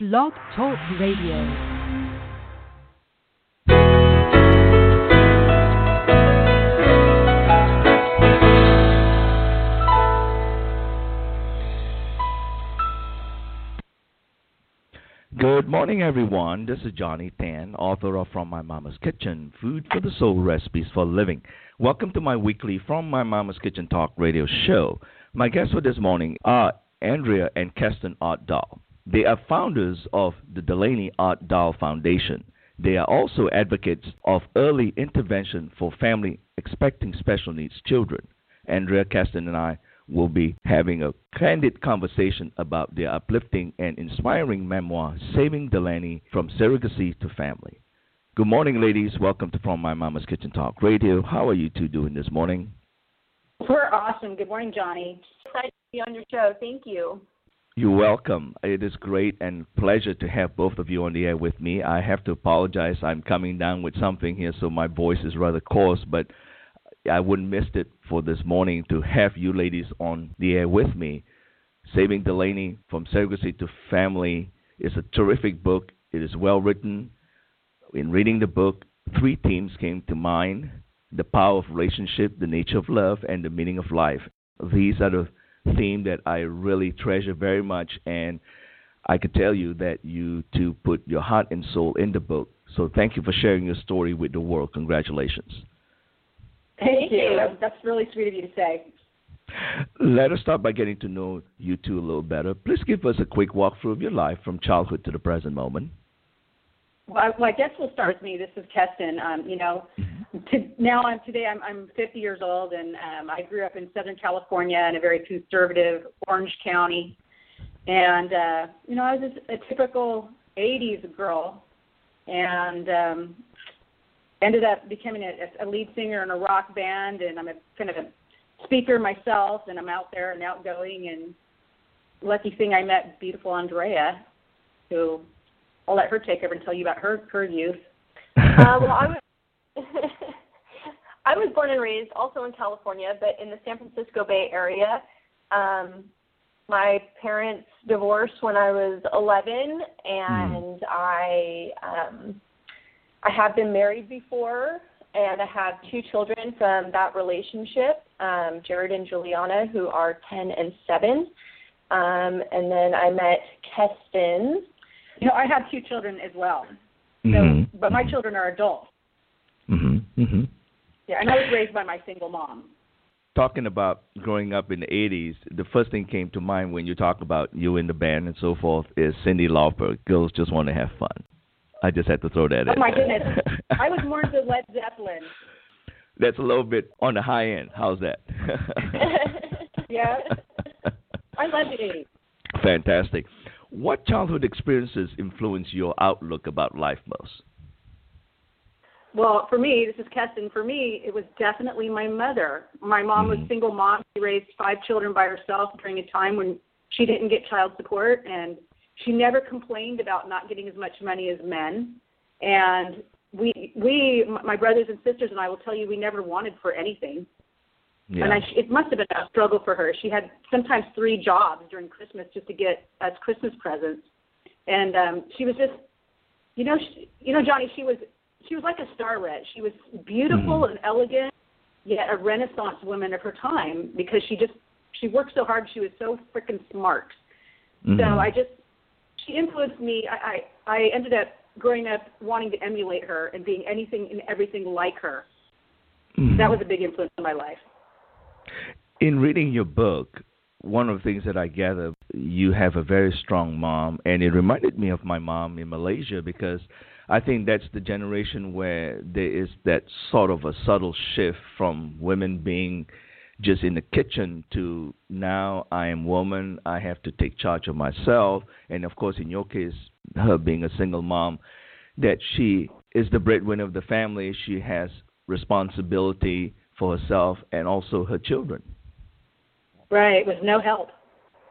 Blog Talk Radio. Good morning, everyone. This is Johnny Tan, author of From My Mama's Kitchen Food for the Soul Recipes for Living. Welcome to my weekly From My Mama's Kitchen Talk radio show. My guests for this morning are Andrea and Keston Ott. They are founders of the Delaney Ott-Dahl Foundation. They are also advocates of early intervention for family expecting special needs children. Andrea Keston and I will be having a candid conversation about their uplifting and inspiring memoir, Saving Delaney from Surrogacy to Family. Good morning, ladies. Welcome to From My Mama's Kitchen Talk Radio. How are you two doing this morning? We're awesome. Good morning, Johnny. Excited to be on your show. Thank you. You're welcome. It is great and pleasure to have both of you on the air with me. I have to apologize. I'm coming down with something here, so my voice is rather coarse, but I wouldn't miss it for this morning to have you ladies on the air with me. Saving Delaney from Surrogacy to Family is a terrific book. It is well written. In reading the book, three themes came to mind the power of relationship, the nature of love, and the meaning of life. These are the theme that I really treasure very much, and I could tell you that you two put your heart and soul in the book. So thank you for sharing your story with the world. Congratulations. Thank, you. That's, that's really sweet of you to say. Let us start by getting to know you two a little better. Please give us a quick walkthrough of your life from childhood to the present moment. Well, I, well, I guess we'll start with me. This is Keston. Um, you know, to, now I'm today I'm I'm 50 years old, and um, I grew up in Southern California in a very conservative Orange County, and uh, you know I was a, a typical 80s girl, and um, ended up becoming a, a lead singer in a rock band, and I'm a kind of a speaker myself, and I'm out there and outgoing, and lucky thing I met beautiful Andrea, who I'll let her take over and tell you about her her youth. Uh, well, I was I was born and raised also in California, but in the San Francisco Bay Area. Um, my parents divorced when I was 11, and mm. I um, I have been married before, and I have two children from that relationship, um, Jared and Juliana, who are 10 and 7. Um, and then I met Keston, you know, I have two children as well. So, mm-hmm. but my children are adults. Mm-hmm. Yeah, and I was raised by my single mom. Talking about growing up in the 80s, the first thing came to mind when you talk about you in the band and so forth is Cyndi Lauper. Girls just want to have fun. I just had to throw that oh in. Oh my goodness! I was more into Led Zeppelin. That's a little bit on the high end. How's that? yeah, I love the 80s. Fantastic. What childhood experiences influence your outlook about life most? Well, for me, this is Keston. For me, it was definitely my mother. My mom mm-hmm. was single mom. She raised five children by herself during a time when she didn't get child support, and she never complained about not getting as much money as men. And we, we, my brothers and sisters and I will tell you, we never wanted for anything. Yeah. And I, it must have been a struggle for her. She had sometimes three jobs during Christmas just to get us Christmas presents, and um, she was just, you know, she, you know, Johnny. She was she was like a starlet. She was beautiful mm-hmm. and elegant, yet a Renaissance woman of her time because she just she worked so hard. She was so freaking smart. Mm-hmm. So I just she influenced me. I, I I ended up growing up wanting to emulate her and being anything and everything like her. Mm-hmm. That was a big influence in my life. In reading your book, one of the things that I gather, you have a very strong mom, and it reminded me of my mom in Malaysia because I think that's the generation where there is that sort of a subtle shift from women being just in the kitchen to now I am woman, I have to take charge of myself, and of course in your case, her being a single mom, that she is the breadwinner of the family, she has responsibility for herself and also her children. Right, with no help.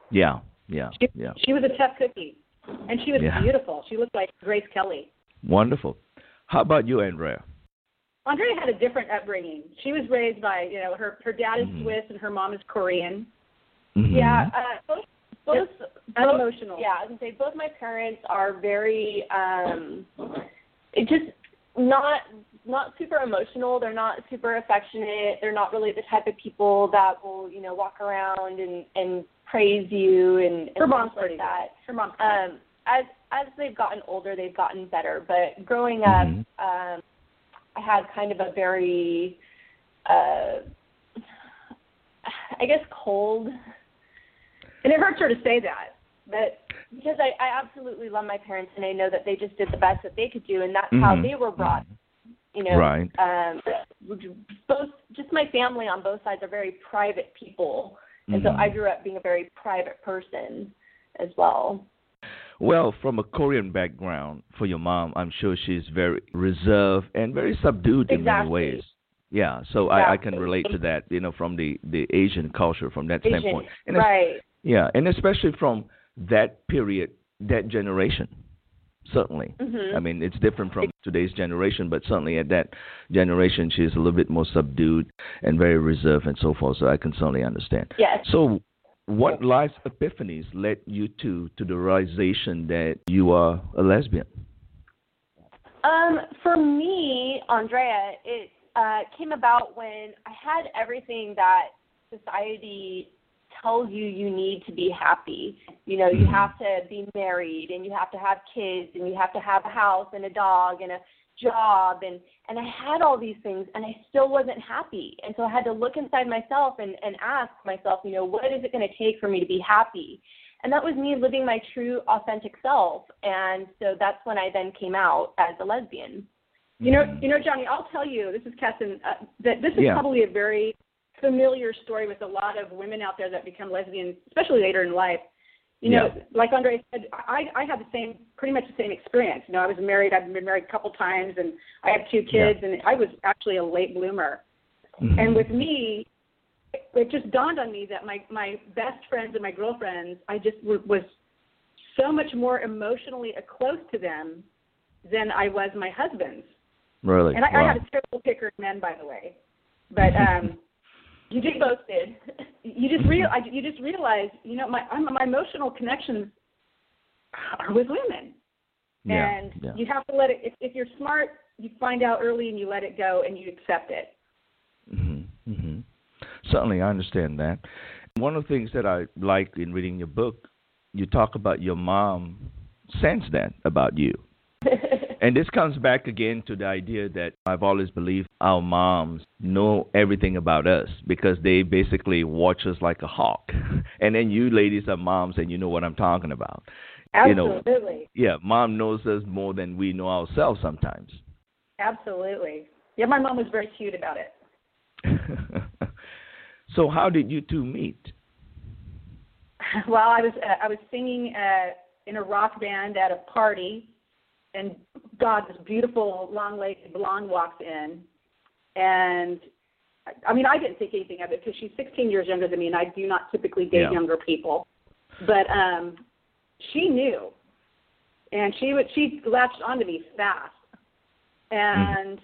Yeah, yeah, she, yeah. She was a tough cookie, and she was yeah. beautiful. She looked like Grace Kelly. Wonderful. How about you, Andrea? Andrea had a different upbringing. She was raised by, you know, her her dad is mm-hmm. Swiss and her mom is Korean. Mm-hmm. Yeah, uh, both both, unemotional. Yeah, I was gonna say both my parents are very um it just not not super emotional. They're not super affectionate. They're not really the type of people that will, you know, walk around and and praise you and, and Her mom's like pretty that. good. Her mom's Um as as they've gotten older, they've gotten better. But growing up, Mhm. um, I had kind of a very, uh, I guess, cold and it hurts her to say that, but because I, I absolutely love my parents and I know that they just did the best that they could do and that's how Mhm. they were brought. You know, Right. um, both just my family on both sides are very private people, and so Mhm. I grew up being a very private person as well. Well, from a Korean background, for your mom, I'm sure she's very reserved and very subdued in many Exactly. ways. Yeah, so I, I can relate to that, you know, from the the Asian culture from that Asian, standpoint. And right? Yeah, and especially from that period, that generation, certainly. Mhm. I mean, it's different from today's generation, but certainly at that generation, she's a little bit more subdued and very reserved and so forth. So I can certainly understand. Yes. So, what life epiphanies led you to to the realization that you are a lesbian? Um, for me, Andrea, it uh, came about when I had everything that society tells you you need to be happy. You know, you Mhm. have to be married and you have to have kids and you have to have a house and a dog and a job and and I had all these things and I still wasn't happy. And so I had to look inside myself and and ask myself, you know, what is it going to take for me to be happy? And that was me living my true authentic self. And so that's when I then came out as a lesbian. You know, Mhm. you know, Johnny. I'll tell you. This is Keston. Uh, that this is Yeah. probably a very familiar story with a lot of women out there that become lesbians, especially later in life. You know, Yeah. like Andre said, I I had the same, pretty much the same experience. You know, I was married. I've been married a couple times, and I have two kids, and I was actually a late bloomer. Mhm. And with me, it just dawned on me that my my best friends and my girlfriends, I just w- was so much more emotionally close to them than I was my husband's. really, And I, I wow. had a terrible picker of men, by the way. But um, you just both did. you just real I, you just realize you know my I'm, my emotional connections are with women, yeah, and yeah. you have to let it. If, if you're smart, you find out early and you let it go and you accept it. hmm hmm Certainly, I understand that. One of the things that I liked in reading your book, you talk about your mom sensed that about you. And this comes back again to the idea that I've always believed our moms know everything about us because they basically watch us like a hawk. And then you ladies are moms and you know what I'm talking about. You know, Absolutely, Yeah, mom knows us more than we know ourselves sometimes. absolutely. Yeah, my mom was very cute about it. so how did you two meet? Well, I was uh, I was singing uh, in a rock band at a party, and God, this beautiful long-legged blonde walks in, and I- mean I didn't think anything of it because she's 16 years younger than me, and I do not typically date Yeah. younger people, but um, she knew, and she would she latched onto me fast, and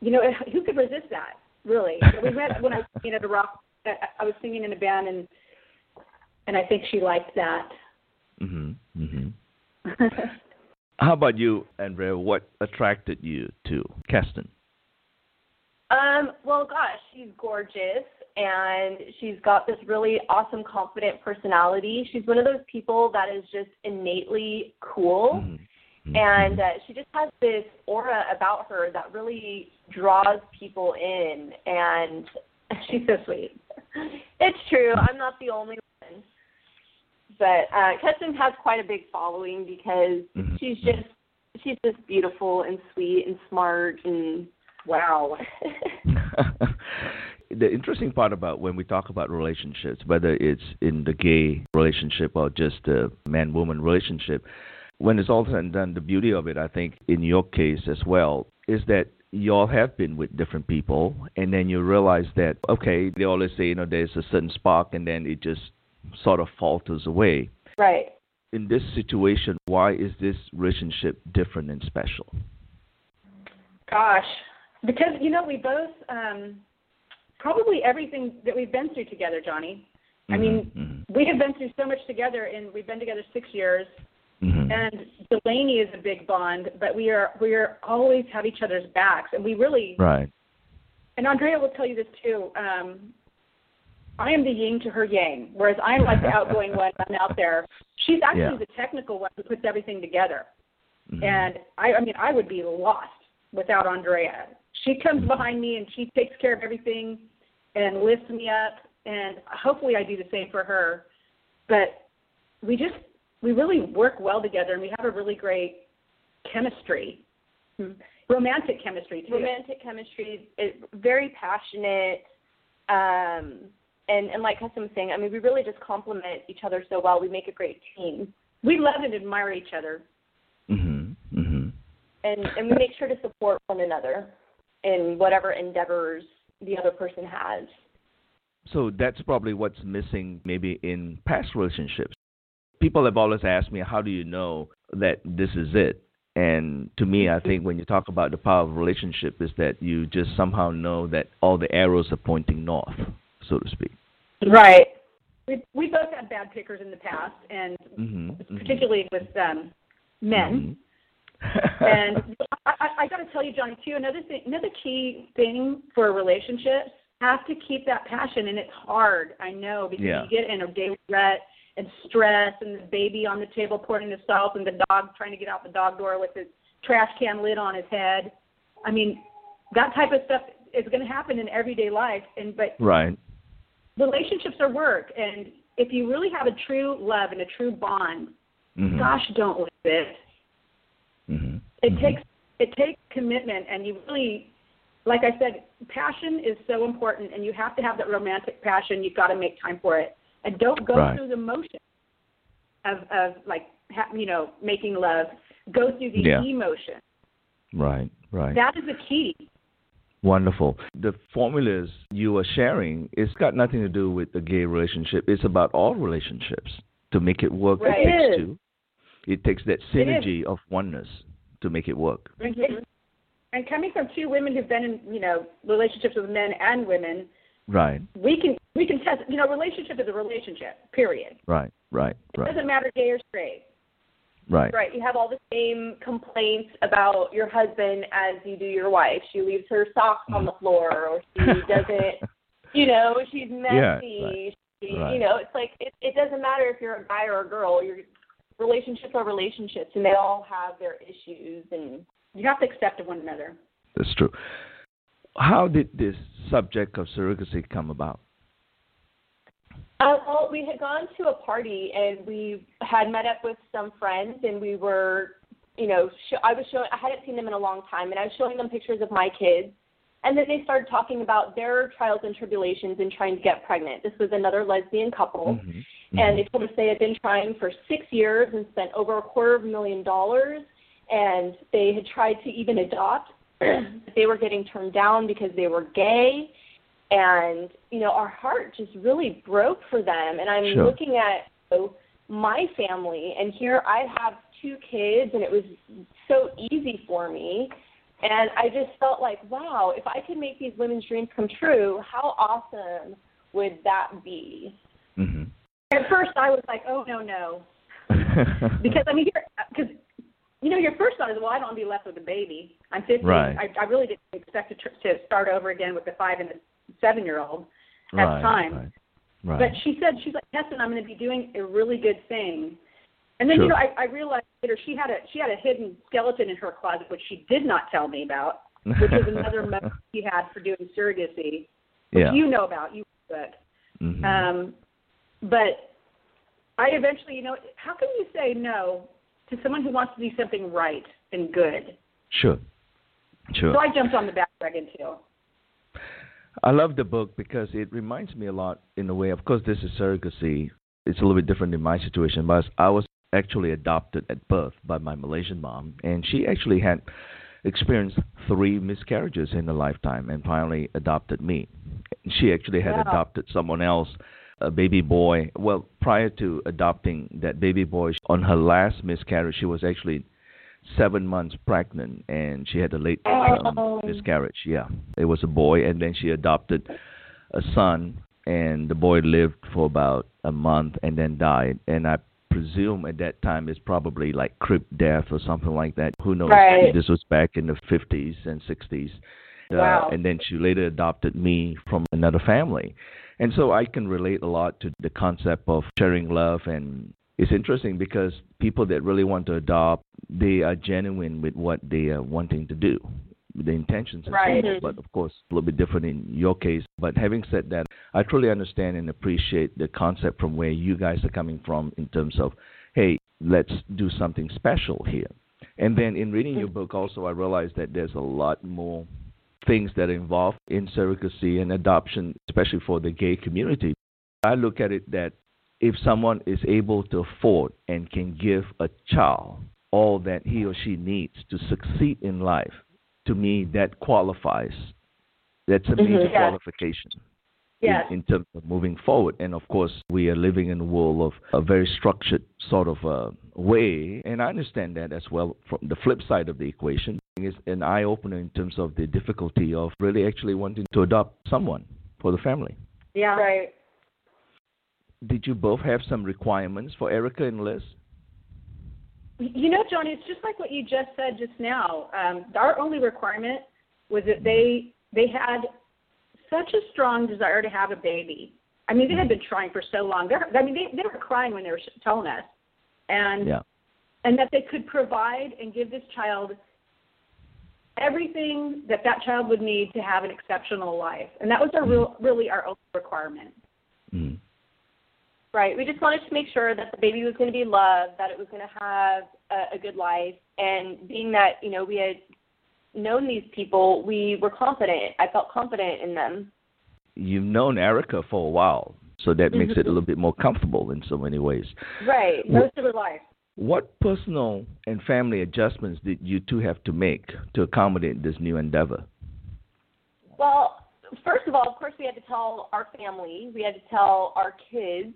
you know who could resist that really? We met when I was singing at a rock. I- I was singing in a band and and I think she liked that. Mhm. Mhm. How about you, Andrea? What attracted you to Keston? Um, well, gosh, she's gorgeous and she's got this really awesome, confident personality. She's one of those people that is just innately cool. Mhm. Mhm. And uh, she just has this aura about her that really draws people in. And She's so sweet. it's true. I'm not the only one. But uh, Keston has quite a big following because Mhm. she's just she's just beautiful and sweet and smart and Wow. the interesting part about when we talk about relationships, whether it's in the gay relationship or just a man woman relationship, when it's all said and done, the beauty of it, I think, in your case as well, is that you all have been with different people, and then you realize that, okay, they always say, you know, there's a certain spark, and then it just sort of falters away. right. In this situation, why is this relationship different and special? Gosh. Because you know we both um probably everything that we've been through together, Johnny. I mean, Mhm, we have been through so much together, and we've been together six years. Mm-hmm. And Delaney is a big bond, but we are we are always have each other's backs, and we really. Right. And Andrea will tell you this too. Um, I am the yin to her yang, whereas I'm like the outgoing one. I'm out there. She's actually Yeah. the technical one who puts everything together. Mhm. And I, I mean, I would be lost without Andrea. She comes behind me and she takes care of everything and lifts me up. And hopefully, I do the same for her. But we just, we really work well together, and we have a really great chemistry, Hmm. romantic chemistry too. romantic chemistry, it, very passionate, um, and and like Keston was saying, I mean, we really just complement each other so well. We make a great team, We love and admire each other. Mhm. Mhm. and and we make sure to support one another in whatever endeavors the other person has. So that's probably what's missing maybe in past relationships. People have always asked me, how do you know that this is it? And to me, I think when you talk about the power of relationship is that you just somehow know that all the arrows are pointing north, so to speak. Right. We we both had bad pickers in the past, and hmm particularly with um, men. and I, I, I got to tell you, Johnny, too. Another thing, another key thing for relationships have to keep that passion, and it's hard. I know because Yeah. you get in a daily rut and stress, and the baby on the table pouring the salt, and the dog trying to get out the dog door with his trash can lid on his head. I mean, that type of stuff is going to happen in everyday life, and but right. Relationships are work, and if you really have a true love and a true bond, hmm gosh, don't lose it hmm it takes it takes commitment and you really like i said passion is so important and you have to have that romantic passion you've got to make time for it and don't go Right. through the motion of of like ha, you know making love go through the Yeah. emotion Right. Right. that is the key Wonderful. The formulas you are sharing, it's got nothing to do with the gay relationship. It's about all relationships. To make it work, Right. it takes It is. two. It takes that synergy of oneness to make it work. and, and coming from two women who've been in you know relationships with men and women Right. we can we can test you know relationship is a relationship period Right. Right. Right. it doesn't matter gay or straight Right. Right. You have all the same complaints about your husband as you do your wife. She leaves her socks on the mm-hmm. floor, or she doesn't. You know, she's messy. Yeah, right. She, Right. You know, it's like it, it doesn't matter if you're a guy or a girl. Your relationships are relationships, and they all have their issues. And you have to accept one another That's true. How did this subject of surrogacy come about? Uh, well, we had gone to a party and we had met up with some friends and we were, you know, sh- I was showing, I hadn't seen them in a long time and I was showing them pictures of my kids. And then they started talking about their trials and tribulations in trying to get pregnant. This was another lesbian couple. Mhm. And they told us they had been trying for six years and spent over a quarter of a million dollars. And they had tried to even adopt. But they were getting turned down because they were gay. And, you know, our heart just really broke for them. And I'm Sure. looking at you know, my family, and here I have two kids, and it was so easy for me. And I just felt like, wow, if I could make these women's dreams come true, how awesome would that be? Mhm. At first, I was like, "Oh no, no," because I mean, because you know, your first thought is, "Well, I don't want to be left with a baby. I'm 50. Right. I, I really didn't expect to, tr- to start over again with the five and the seven-year-old at right, the time." Right. Right. But she said, "She's like, Keston, I'm going to be doing a really good thing." And then Sure. you know, I, I realized later she had a she had a hidden skeleton in her closet, which she did not tell me about, which was another motive she had for doing surrogacy, which yeah. you know about. You but Mhm. um, but I eventually, you know, how can you say no to someone who wants to do something right and good? sure. Sure. So I jumped on the bandwagon too. I love the book because it reminds me a lot in a way. Of course, this is surrogacy. It's a little bit different in my situation, but I was actually adopted at birth by my Malaysian mom, and she actually had experienced three miscarriages in her lifetime, and finally adopted me. She actually had Wow. adopted someone else, a baby boy. Well, prior to adopting that baby boy, on her last miscarriage, she was actually seven months pregnant, and she had a late um, Oh. miscarriage. Yeah, it was a boy, and then she adopted a son and the boy lived for about a month and then died. And I presume at that time it's probably like crib death or something like that. Who knows? Right. This was back in the 50s and 60s. Wow. Uh, and then she later adopted me from another family. And so I can relate a lot to the concept of sharing love. And it's interesting because people that really want to adopt, they are genuine with what they are wanting to do, the intentions. And Right. forth. But of course, a little bit different in your case. But having said that, I truly understand and appreciate the concept from where you guys are coming from in terms of, hey, let's do something special here. And then in reading your book, also, I realized that there's a lot more things that are involved in surrogacy and adoption, especially for the gay community. I look at it that if someone is able to afford and can give a child all that he or she needs to succeed in life, to me, that qualifies. That's a major Yeah. qualification Yes. in, in terms of moving forward. And of course, we are living in a world of a very structured sort of uh, way, and I understand that as well. From the flip side of the equation, is an eye opener in terms of the difficulty of really actually wanting to adopt someone for the family. Yeah. Right. Did you both have some requirements for Erica and Liz? You know, Johnny, it's just like what you just said just now. Um, our only requirement was that they they had such a strong desire to have a baby. I mean, they had been trying for so long. They're, I mean, they they were crying when they were telling us, and Yeah. and that they could provide and give this child everything that that child would need to have an exceptional life. And that was our real, really our only requirement. Mm. Right. We just wanted to make sure that the baby was going to be loved, that it was going to have a, a good life, and being that you know we had known these people, we were confident. I felt confident in them. You've known Erica for a while, so that makes it a mm-hmm. little bit more comfortable in so many ways. Right. Most of their life. What personal and family adjustments did you two have to make to accommodate this new endeavor? Well, first of all, of course, we had to tell our family, we had to tell our kids,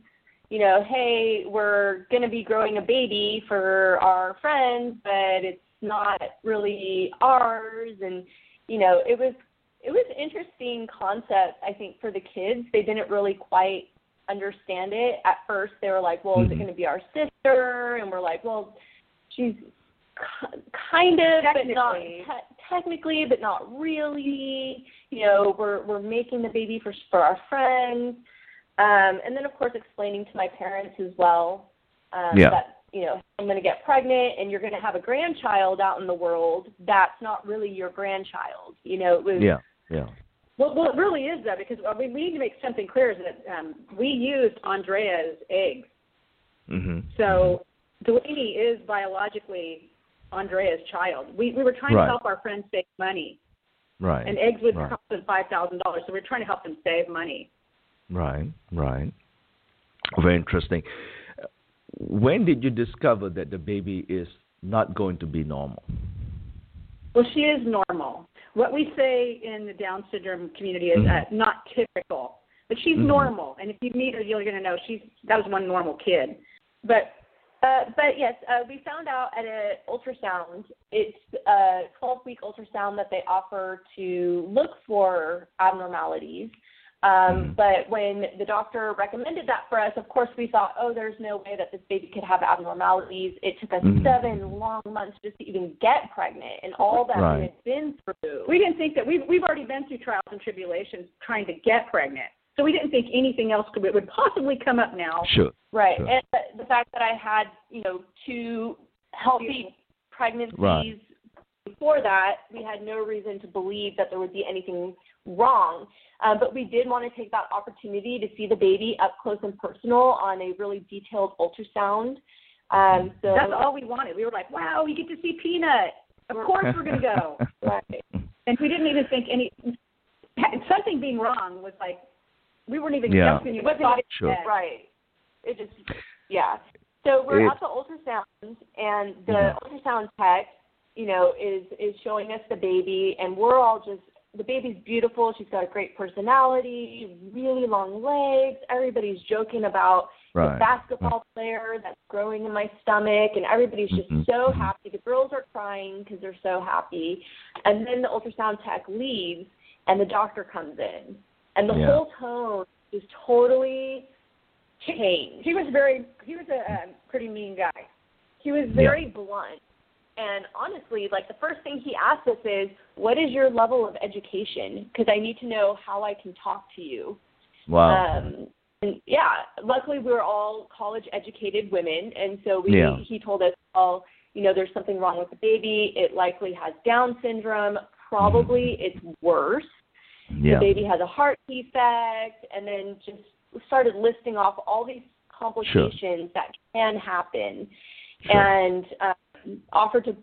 you know, hey, we're going to be growing a baby for our friends, but it's not really ours. And, you know, it was it was an interesting concept, I think, for the kids. They didn't really quite understand it at first. They were like, "Well, is it Mhm. going to be our sister?" And we're like, "Well, she's ki- kind of, but not te- technically, but not really. You know, we're we're making the baby for for our friends." Um, and then, of course, explaining to my parents as well um, Yeah. that you know I'm going to get pregnant and you're going to have a grandchild out in the world. That's not really your grandchild. You know, it was Yeah, yeah. Well, well, it really is though, because I mean, we need to make something clear is that um, we used Andrea's eggs. Mhm. So Delaney is biologically Andrea's child. We we were trying Right. to help our friends save money, Right. and eggs would right. cost them five thousand dollars. So we're trying to help them save money. Right, right. Very interesting. When did you discover that the baby is not going to be normal? Well, she is normal. What we say in the Down syndrome community is Mhm. uh, not typical, but she's Mhm. normal. And if you meet her, you're going to know she's that was one normal kid. But Uh, but yes, uh, we found out at an ultrasound. It's a 12 week ultrasound that they offer to look for abnormalities. Um, Mhm. But when the doctor recommended that for us, of course, we thought, oh, there's no way that this baby could have abnormalities. It took us Mhm. seven long months just to even get pregnant, and all that Right. we had been through. we didn't think that we've we've already been through trials and tribulations trying to get pregnant. So we didn't think anything else could would possibly come up now. Sure. Right. Sure. And the, the fact that I had, you know, two healthy pregnancies Right. before that, we had no reason to believe that there would be anything wrong. Um, but we did want to take that opportunity to see the baby up close and personal on a really detailed ultrasound. Um, so That's all we wanted. We were like, wow, we get to see Peanut. Of course we're going to go. right. And we didn't even think any something being wrong was like we weren't even Yeah. guessing. It Wasn't was even- Sure. Right. It just, yeah. So we're It- at the ultrasound, and the Mhm. ultrasound tech, you know, is is showing us the baby, and we're all just the baby's beautiful. She's got a great personality, really long legs. Everybody's joking about the basketball player that's growing in my stomach, and everybody's just Mhm. so Mhm. happy. The girls are crying because they're so happy, and then the ultrasound tech leaves, and the doctor comes in, and the Yeah. whole tone is totally changed. He was very he was a um, pretty mean guy. He was very yeah. blunt. And honestly, like the first thing he asked us is, "What is your level of education? Because I need to know how I can talk to you." Wow. Um, and yeah, luckily we were all college educated women, and so we yeah. he told us, "Oh, you know, there's something wrong with the baby. It likely has Down syndrome. Probably mm. it's worse. Yeah. The baby has a heart defect, and then just started listing off all these complications sure. that can happen, sure. and um, offered to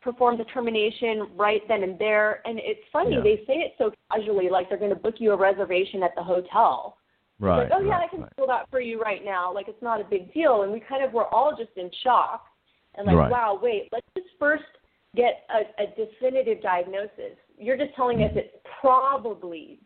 perform the termination right then and there. And it's funny yeah. they say it so casually, like they're going to book you a reservation at the hotel. Right. Like, oh yeah, right, I can right. fill that for you right now. Like it's not a big deal. And we kind of were all just in shock and like, right. wow, wait, let's just first get a, a definitive diagnosis. You're just telling us mm-hmm. it's probably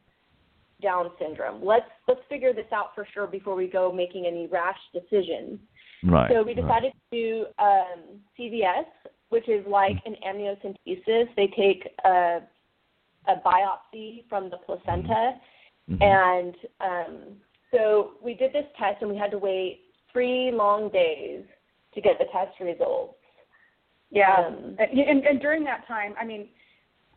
Down syndrome. Let's let's figure this out for sure before we go making any rash decisions. Right. So we decided right. to do um, CVS, which is like an amniocentesis. They take a, a biopsy from the placenta, mm-hmm. and um, so we did this test, and we had to wait three long days to get the test results. Yeah, Um, and, and during that time, I mean,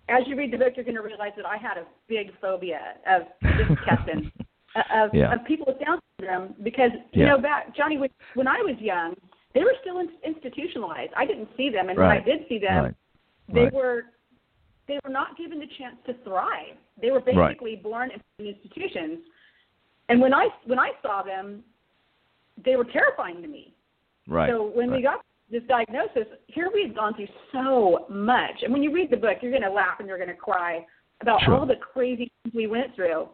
as you read the book, you're going to realize that I had a big phobia of this Keston, Uh, of, Yeah. of people with Down syndrome because you Yeah. know back Johnny when, when I was young, they were still in, institutionalized. I didn't see them, and Right. when I did see them, Right. they Right. were they were not given the chance to thrive. They were basically born in institutions, and when I when I saw them, they were terrifying to me. Right. So when we got this diagnosis, here we had gone through so much. And when you read the book, you're going to laugh and you're going to cry about Sure. all the crazy things we went through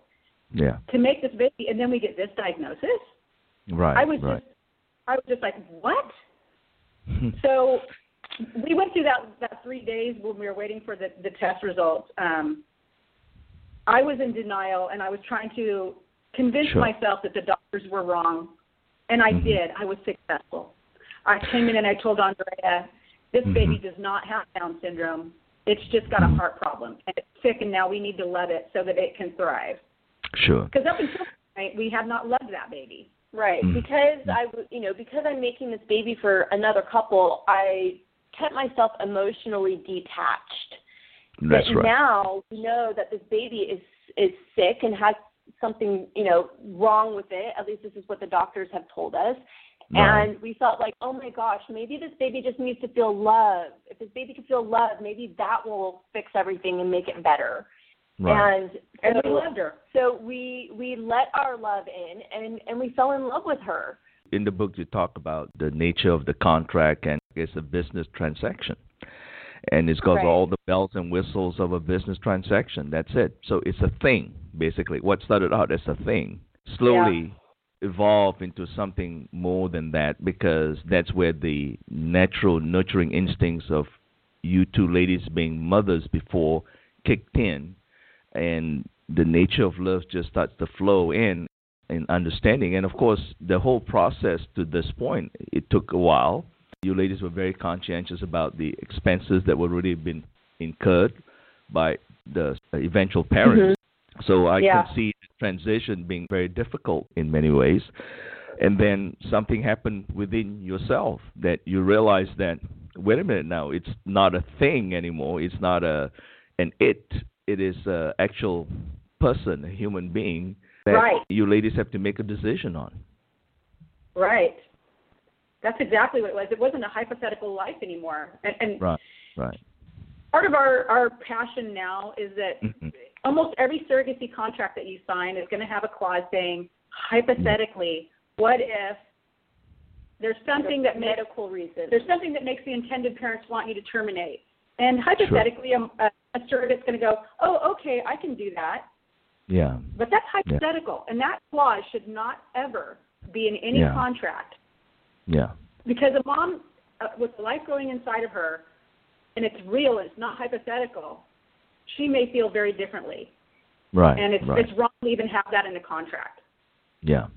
Yeah. to make this baby, and then we get this diagnosis. Right. I was right. just, I was just like, what? So we went through that that three days when we were waiting for the the test results. Um, I was in denial, and I was trying to convince Sure. myself that the doctors were wrong, and I Mhm. did. I was successful. I came in and I told Andrea, this Mhm. baby does not have Down syndrome. It's just got a Mhm. heart problem, and it's sick, and now we need to love it so that it can thrive. Sure. Because up until that point, we have not loved that baby. Right. Mm. Because I, w- you know, because I'm making this baby for another couple, I kept myself emotionally detached. That's but right. now we know that this baby is is sick and has something, you know, wrong with it. At least this is what the doctors have told us. Right. And we felt like, oh my gosh, maybe this baby just needs to feel love. If this baby can feel love, maybe that will fix everything and make it better. Right. And And we loved her. so we we let our love in and and we fell in love with her. in the book you talk about the nature of the contract and it's a business transaction and it's got Right. all the bells and whistles of a business transaction that's it so it's a thing basically what started out as a thing slowly evolved into something more than that because that's where the natural nurturing instincts of you two ladies being mothers before kicked in and the nature of love just starts to flow in in understanding. And of course, the whole process to this point, it took a while. You ladies were very conscientious about the expenses that were already been incurred by the eventual mm-hmm. parents. So I Yeah. can see the transition being very difficult in many ways. And then something happened within yourself that you realize that wait a minute now, it's not a thing anymore. It's not a an it. It is a actual person, a human being that Right. you ladies have to make a decision on. Right. That's exactly what it was. It wasn't a hypothetical life anymore. And, and Right. Right. part of our, our passion now is that Mhm. almost every surrogacy contract that you sign is going to have a clause saying, hypothetically, what if there's something that makes medical reasons. there's something that makes the intended parents want you to terminate, and hypothetically, a, a, a surrogate's going to go, oh, okay, I can do that, Yeah. but that's hypothetical, and that clause should not ever be in any Yeah. contract Yeah. because a mom uh, with life growing inside of her, and it's real, it's not hypothetical, she may feel very differently, Right. and it's right. it's wrong to even have that in the contract. Yeah.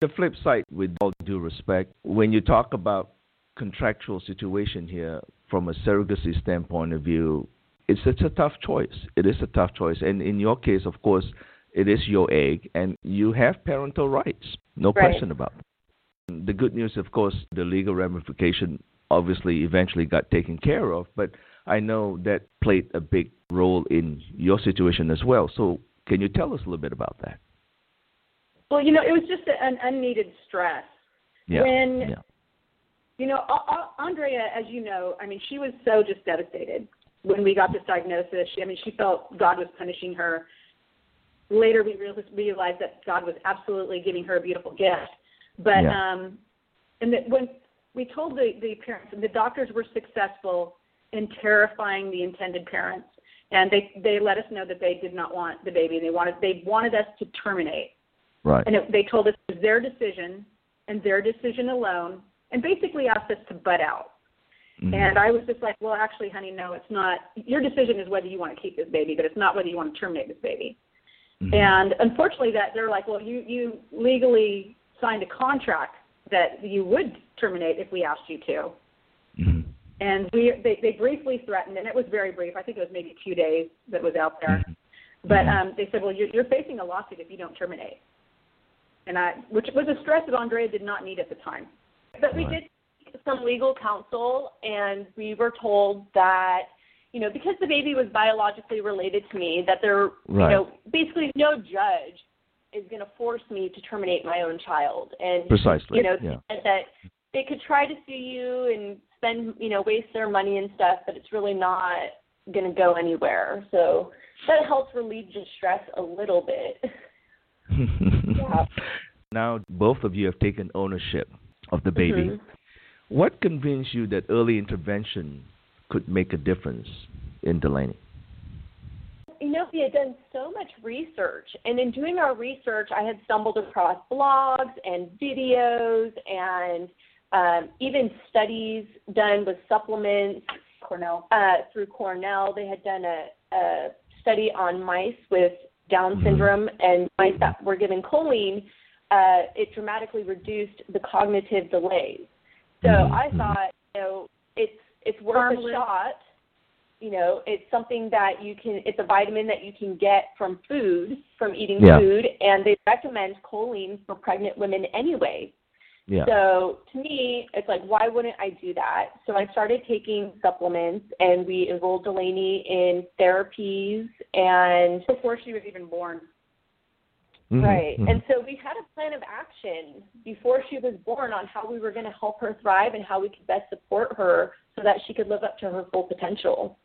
The flip side, with all due respect, when you talk about contractual situation here from a surrogacy standpoint of view, it's it's a tough choice. It is a tough choice, and in your case, of course, it is your egg, and you have parental rights. No Right. question about it. The good news, of course, the legal ramification obviously eventually got taken care of, but I know that played a big role in your situation as well. So, can you tell us a little bit about that? Well, you know, it was just an unneeded stress. Yeah. When yeah. You know, Andrea, as you know, I mean, she was so just devastated when we got this diagnosis. She, I mean, she felt God was punishing her. Later, we real- realized that God was absolutely giving her a beautiful gift. But Yeah. um, and that when we told the the parents, the doctors were successful in terrifying the intended parents, and they they let us know that they did not want the baby. They wanted they wanted us to terminate. Right. And it, they told us it was their decision and their decision alone, and basically asked us to butt out. Mhm. And I was just like, well, actually, honey, no, it's not. Your decision is whether you want to keep this baby, but it's not whether you want to terminate this baby. Mhm. And unfortunately, that they're like, well, you you legally signed a contract that you would terminate if we asked you to. Mhm. And we they, they briefly threatened, and it was very brief. I think it was maybe two days that was out there. Mhm. But Mhm. um, they said, well, you're, you're facing a lawsuit if you don't terminate. And I, which was a stress that Andrea did not need at the time. But we did some legal counsel, and we were told that, you know, because the baby was biologically related to me, that there, Right. you know, basically no judge is going to force me to terminate my own child. And Precisely. you know, yeah. that they could try to sue you and spend, you know, waste their money and stuff, but it's really not going to go anywhere. So that helps relieve the stress a little bit. Yeah. Now, both of you have taken ownership of the baby. Mhm. What convinced you that early intervention could make a difference in Delaney? You know, we had done so much research, and in doing our research, I had stumbled across blogs and videos and um, even studies done with supplements. Cornell. Uh, through Cornell, they had done a, a study on mice with Down Mhm. syndrome and mice that were given choline. Uh, it dramatically reduced the cognitive delays. So Mhm, I thought, you know, it's it's worth Harmless. a shot. You know, it's something that you can. It's a vitamin that you can get from food, from eating Yeah. food, and they recommend choline for pregnant women anyway. Yeah. So to me, it's like, why wouldn't I do that? So I started taking supplements, and we enrolled Delaney in therapies, and Before she was even born. Mhm, right. mhm. And so we had a plan of action before she was born on how we were going to help her thrive and how we could best support her so that she could live up to her full potential.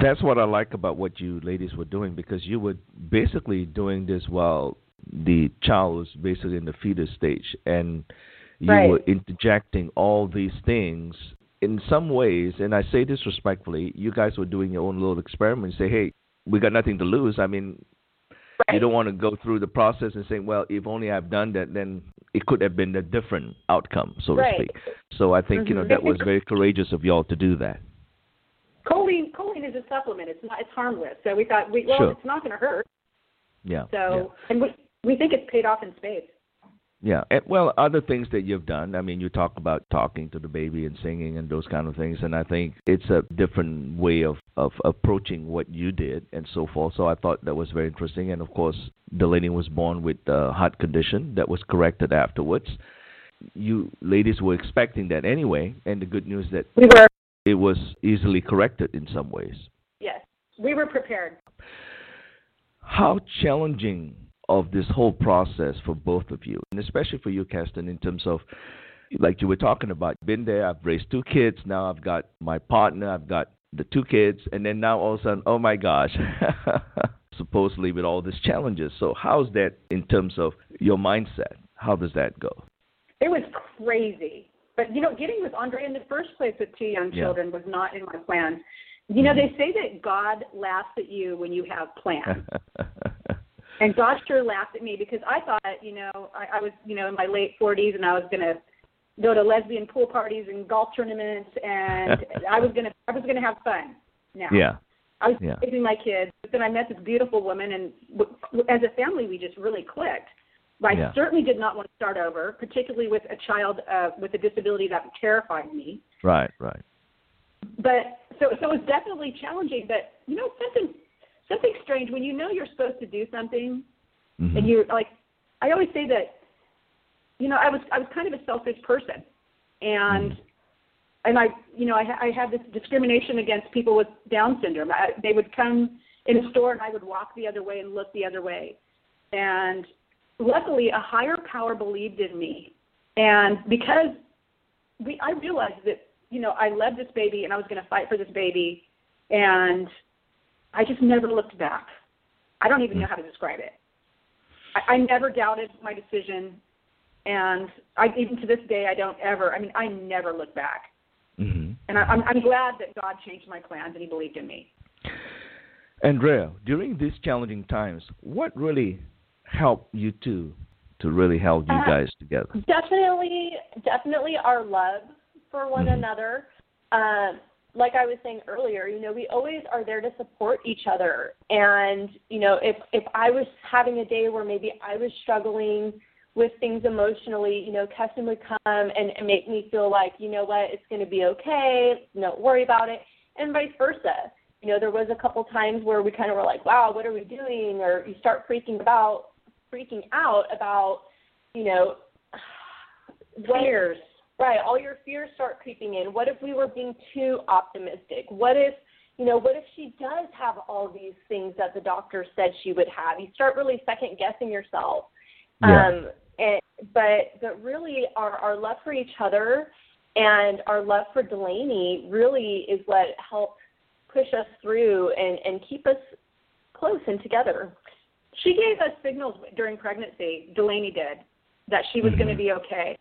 That's what I like about what you ladies were doing because you were basically doing this while the child was basically in the fetus stage, and you Right. were interjecting all these things in some ways. And I say this respectfully, you guys were doing your own little experiment. Say, hey, we got nothing to lose. I mean, Right. you don't want to go through the process and say, well, if only I've done that, then it could have been a different outcome, so Right. to speak. So I think you know Mhm. that was very courageous of y'all to do that. Choline, choline is a supplement. It's not. It's harmless. So we thought, we, well, Sure. it's not going to hurt. Yeah. So, and we we think it's paid off in spades. Yeah, and, well, other things that you've done. I mean, you talk about talking to the baby and singing and those kind of things, and I think it's a different way of of approaching what you did and so forth. So I thought that was very interesting. And of course, Delaney was born with a heart condition that was corrected afterwards. You ladies were expecting that anyway, and the good news that We were. it was easily corrected in some ways. Yes, we were prepared. How challenging of this whole process for both of you, and especially for you, Keston, in terms of like you were talking about, been there, I've raised two kids, now I've got my partner, I've got the two kids, and then now all of a sudden, oh my gosh, supposedly with all these challenges. So how's that in terms of your mindset? How does that go? It was crazy. But you know, getting with Andre in the first place with two young Yeah. children was not in my plans. You know, they mm-hmm. say that God laughs at you when you have plans. And sure laughed at me because I thought, you know, I, I was, you know, in my late 40s and I was going to go to lesbian pool parties and golf tournaments and I was going to I was going to have fun. Now. yeah, I was Yeah. raising my kids, but then I met this beautiful woman and w- w- as a family we just really clicked. But I Yeah. certainly did not want to start over, particularly with a child uh, with a disability that terrified me. right, right. But so so it was definitely challenging. But you know something something strange when you know you're supposed to do something Mhm. and you're like I always say that you know I was I was kind of a selfish person and Mhm. and I you know I I had this discrimination against people with Down syndrome. I, they would come in a store and I would walk the other way and look the other way, and luckily a higher power believed in me, and because we I realized that you know I loved this baby and I was going to fight for this baby, and I just never looked back. I don't even know how to describe it. I, I never doubted my decision, and I even to this day I don't ever. I mean, I never look back, Mhm. and I, I'm I'm glad that God changed my plans and He believed in me. Andrea, during these challenging times, what really helped you two to really held you Uh, guys together? Definitely, definitely our love for one Mhm. another. Um, like I was saying earlier, you know, we always are there to support each other. And you know, if if I was having a day where maybe I was struggling with things emotionally, you know, Keston would come and, and make me feel like, you know what, it's going to be okay. Don't worry about it, and vice versa. You know, there was a couple times where we kind of were like, wow, what are we doing? Or you start freaking about, freaking out about, you know, Fears. Right, all your fears start creeping in. What if we were being too optimistic? What if, you know, what if she does have all these things that the doctor said she would have? You start really second guessing yourself. Yeah. Um and but but really our our love for each other and our love for Delaney really is what helped push us through and and keep us close and together. She gave us signals during pregnancy. Delaney did that she was Mhm. going to be okay,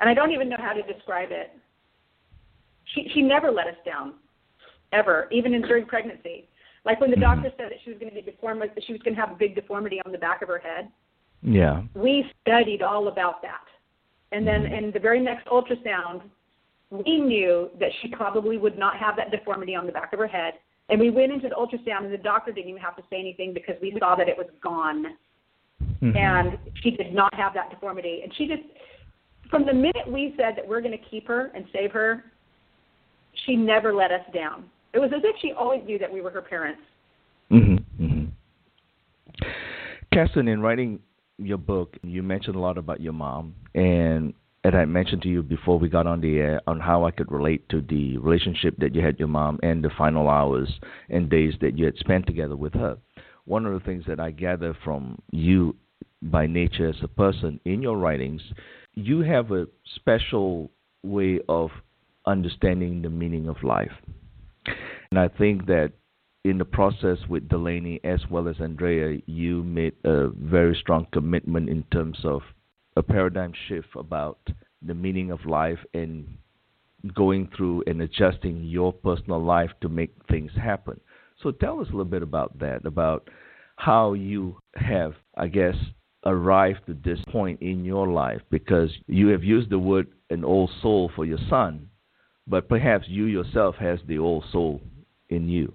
and I don't even know how to describe it. She she never let us down, ever, even in during pregnancy. Like when the Mhm. doctor said that she was going to be deformed, that she was going to have a big deformity on the back of her head. Yeah. we studied all about that. And then Mhm. in the very next ultrasound, we knew that she probably would not have that deformity on the back of her head. And we went into the ultrasound, and the doctor didn't even have to say anything because we saw that it was gone. Mhm. And she did not have that deformity. And she just, from the minute we said that we're going to keep her and save her, she never let us down. It was as if she always knew that we were her parents. Mhm. Mhm. Keston, in writing your book, you mentioned a lot about your mom, and and I mentioned to you before we got on the air on how I could relate to the relationship that you had your mom and the final hours and days that you had spent together with her. One of the things that I gather from you by nature as a person in your writings, you have a special way of understanding the meaning of life. And I think that in the process with Delaney as well as Andrea, you made a very strong commitment in terms of a paradigm shift about the meaning of life and going through and adjusting your personal life to make things happen. So tell us a little bit about that, about how you have, I guess, arrived to this point in your life because you have used the word an old soul for your son, but perhaps you yourself has the old soul in you.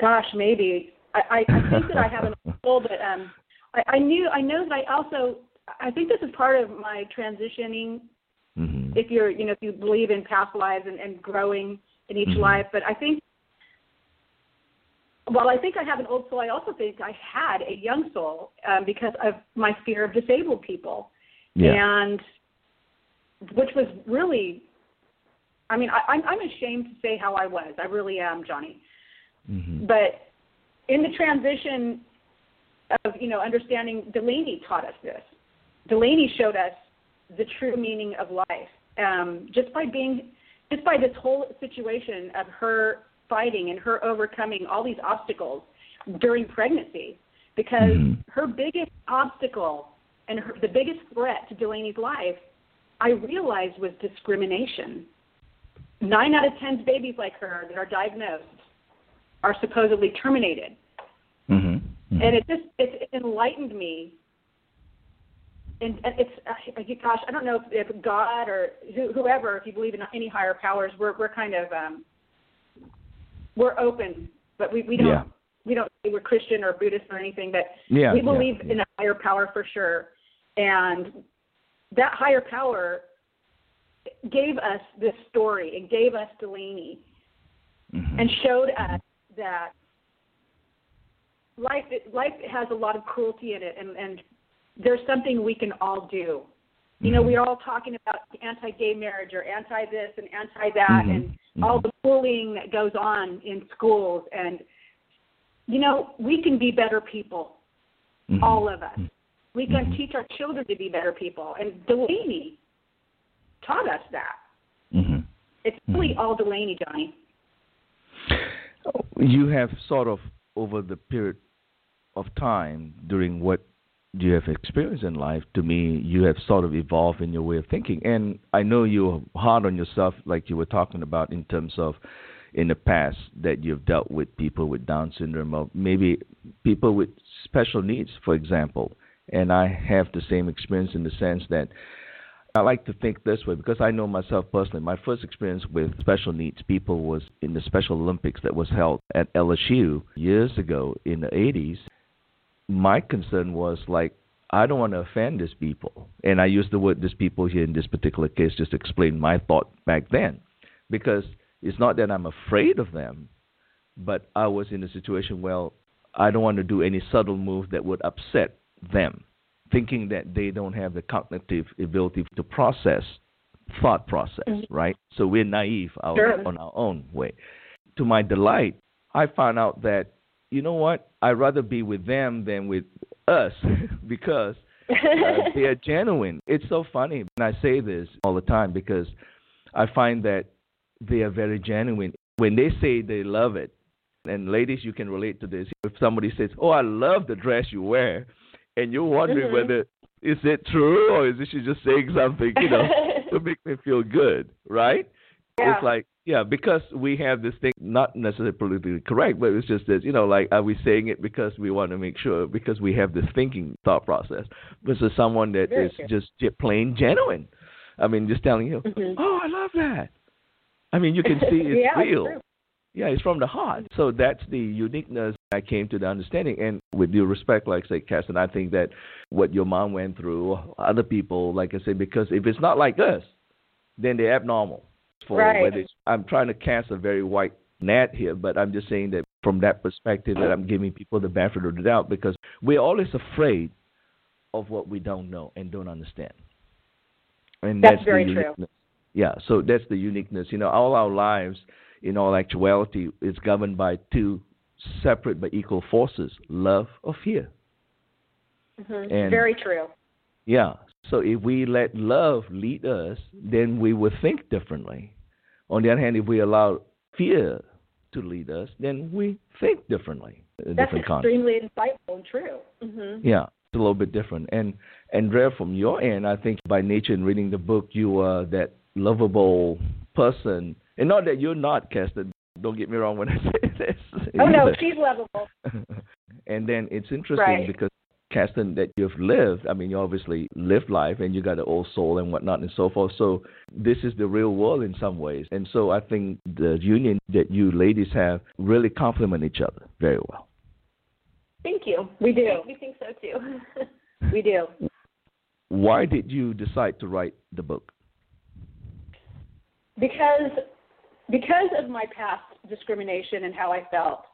Gosh, maybe. I, I, I think that I have an old soul, but um, I, I knew I know that I also I think this is part of my transitioning. Mm-hmm. If you're you know if you believe in past lives and, and growing in each Mhm. life, but I think while I think I have an old soul, I also think I had a young soul um, because of my fear of disabled people, Yeah. and which was really. I mean, I, I'm I'm ashamed to say how I was. I really am, Johnny. Mm-hmm. But in the transition of you know understanding, Delaney taught us this. Delaney showed us the true meaning of life um, just by being, just by this whole situation of her fighting and her overcoming all these obstacles during pregnancy. Because Mhm. her biggest obstacle and her, the biggest threat to Delaney's life, I realized was discrimination. Nine out of ten babies like her that are diagnosed are supposedly terminated. Mm-hmm. And it just it enlightened me. And, and it's uh, gosh, I don't know if, if God or who, whoever, if you believe in any higher powers, we're we're kind of um, we're open, but we we don't Yeah. we don't say we're Christian or Buddhist or anything, but Yeah, we believe yeah. in a higher power for sure. And that higher power gave us this story and gave us Delaney Mhm. and showed us that life life has a lot of cruelty in it, and and there's something we can all do. You know, we're all talking about anti-gay marriage or anti this and anti that, Mhm. and Mhm. all the bullying that goes on in schools. And you know, we can be better people, Mhm. all of us. We can Mhm. teach our children to be better people. And Delaney taught us that. Mhm. It's really Mhm. all Delaney, Johnny. You have sort of over the period of time during what you have experienced in life. To me, you have sort of evolved in your way of thinking, and I know you're hard on yourself, like you were talking about in terms of in the past that you've dealt with people with Down syndrome or maybe people with special needs, for example. And I have the same experience in the sense that I like to think this way because I know myself personally. My first experience with special needs people was in the Special Olympics that was held at LSU years ago in the 80s. My concern was like, I don't want to offend these people. And I use the word these people here in this particular case just to explain my thought back then. Because it's not that I'm afraid of them, but I was in a situation where I don't want to do any subtle move that would upset them thinking that they don't have the cognitive ability to process thought process, Mhm. right? So we're naive out Sure. on our own way. To my delight, I found out that you know what? I'd rather be with them than with us because uh, they are genuine. It's so funny, and I say this all the time because I find that they are very genuine when they say they love it. And ladies, you can relate to this. If somebody says, "Oh, I love the dress you wear," and you're wondering Mhm. whether is it true or is she just saying something, you know, to make me feel good, right? Yeah. It's like, yeah, because we have this thing, not necessarily politically correct, but it's just that, you know, like, are we saying it because we want to make sure, because we have this thinking thought process versus someone that Very is true. just plain genuine. I mean, just telling you, Mhm. oh, I love that. I mean, you can see it's yeah, real. It's. Yeah, it's from the heart. So that's the uniqueness I came to the understanding. And with due respect, like I say, Keston, I think that what your mom went through, other people, like I say, because if it's not like us, then they're abnormal. For Right. I'm trying to cast a very white net here, but I'm just saying that from that perspective that I'm giving people the benefit of the doubt because we're always afraid of what we don't know and don't understand. And That's that's, very the true. Yeah, so that's the uniqueness. You know, all our lives, in all actuality, is governed by two separate but equal forces: love or fear. Mhm. And- Very true. Yeah. So if we let love lead us, then we will think differently. On the other hand, if we allow fear to lead us, then we think differently. That's extremely insightful and true. hmm Yeah, it's a little bit different. And Andrea, from your end, I think by nature in reading the book, you are that lovable person. And not that you're not, Keston. Don't get me wrong when I say this. Oh no, she's lovable. and then it's interesting Right. because Keston that you've lived, I mean you obviously lived life and you got an old soul and whatnot and so forth. So this is the real world in some ways. And so I think the union that you ladies have really complement each other very well. Thank you. We do. We think so too. We do. Why did you decide to write the book? Because because of my past discrimination and how I felt.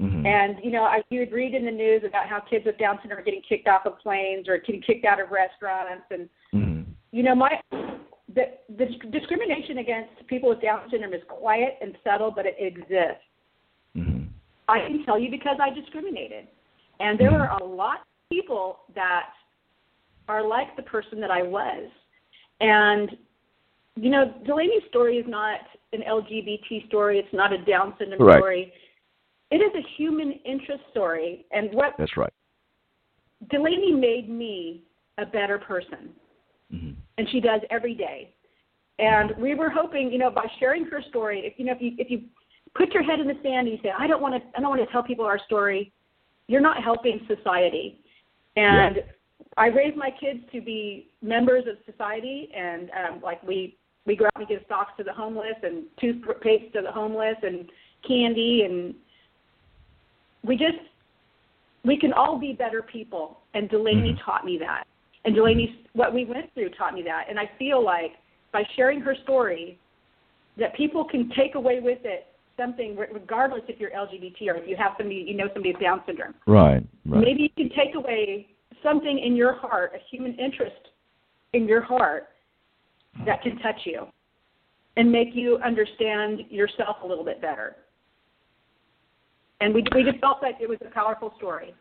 Mm-hmm. And you know, I you would read in the news about how kids with Down syndrome are getting kicked off of planes or getting kicked out of restaurants and hmm you know, my the the discrimination against people with Down syndrome is quiet and subtle, but it exists. hmm I can tell you because I discriminated. And there are a lot of people that are like the person that I was. And, you know, Delaney's story is not an LGBT story, it's not a Down syndrome Right. story. It is a human interest story. And what That's right. Delaney made me a better person hmm and she does every day. And we were hoping, you know, by sharing her story, if you know, if you if you put your head in the sand and you say, I don't want to, I don't want to tell people our story, you're not helping society. And I raised my kids to be members of society, and um, like we we go out and give socks to the homeless and toothpaste to the homeless and candy, and we just we can all be better people. And Delaney Mhm. taught me that. And Delaney, what we went through taught me that. And I feel like by sharing her story, that people can take away with it something, regardless if you're LGBT or if you have somebody, you know somebody with Down syndrome. Right. Right. Maybe you can take away something in your heart, a human interest in your heart that can touch you and make you understand yourself a little bit better. And we we just felt that it was a powerful story.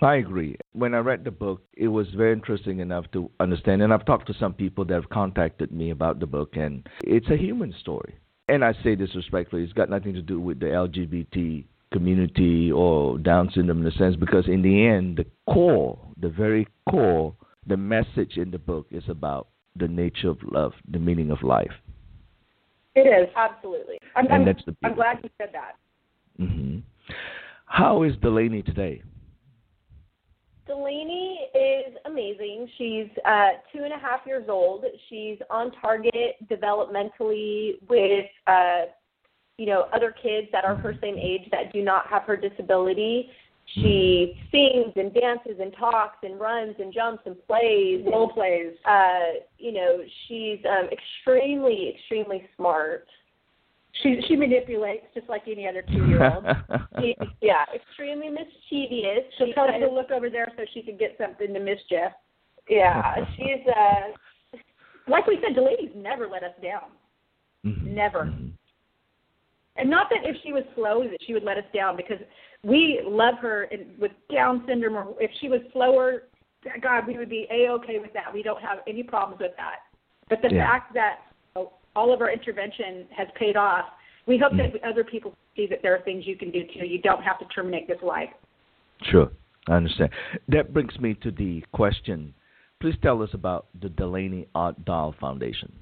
I agree. When I read the book, it was very interesting enough to understand. And I've talked to some people that have contacted me about the book, and it's a human story. And I say this respectfully, it's got nothing to do with the LGBT community or Down syndrome in a sense, because in the end, the core, the very core, the message in the book is about the nature of love, the meaning of life. It is. Absolutely. I'm, And I'm, that's the I'm glad you said that. Hmm How is Delaney today? Delaney is amazing. She's uh, two and a half years old. She's on target developmentally with, uh, you know, other kids that are her same age that do not have her disability. She sings and dances and talks and runs and jumps and plays. Role plays. Uh, you know, she's um, extremely, extremely smart. She she manipulates just like any other two year old. Yeah, extremely mischievous. She'll She tell us kind to look over there so she can get something to mischief. Yeah, she's uh Like we said, Delaney's never let us down. Mhm. Never. Mhm. And not that if she was slow that she would let us down because we love her and with Down syndrome or if she was slower, God, we would be a okay with that. We don't have any problems with that. But the Yeah. fact that you know, all of our intervention has paid off, we hope Mm. that other people see that there are things you can do too. You don't have to terminate this life. Sure, I understand. That brings me to the question. Please tell us about the Delaney Ott Foundation.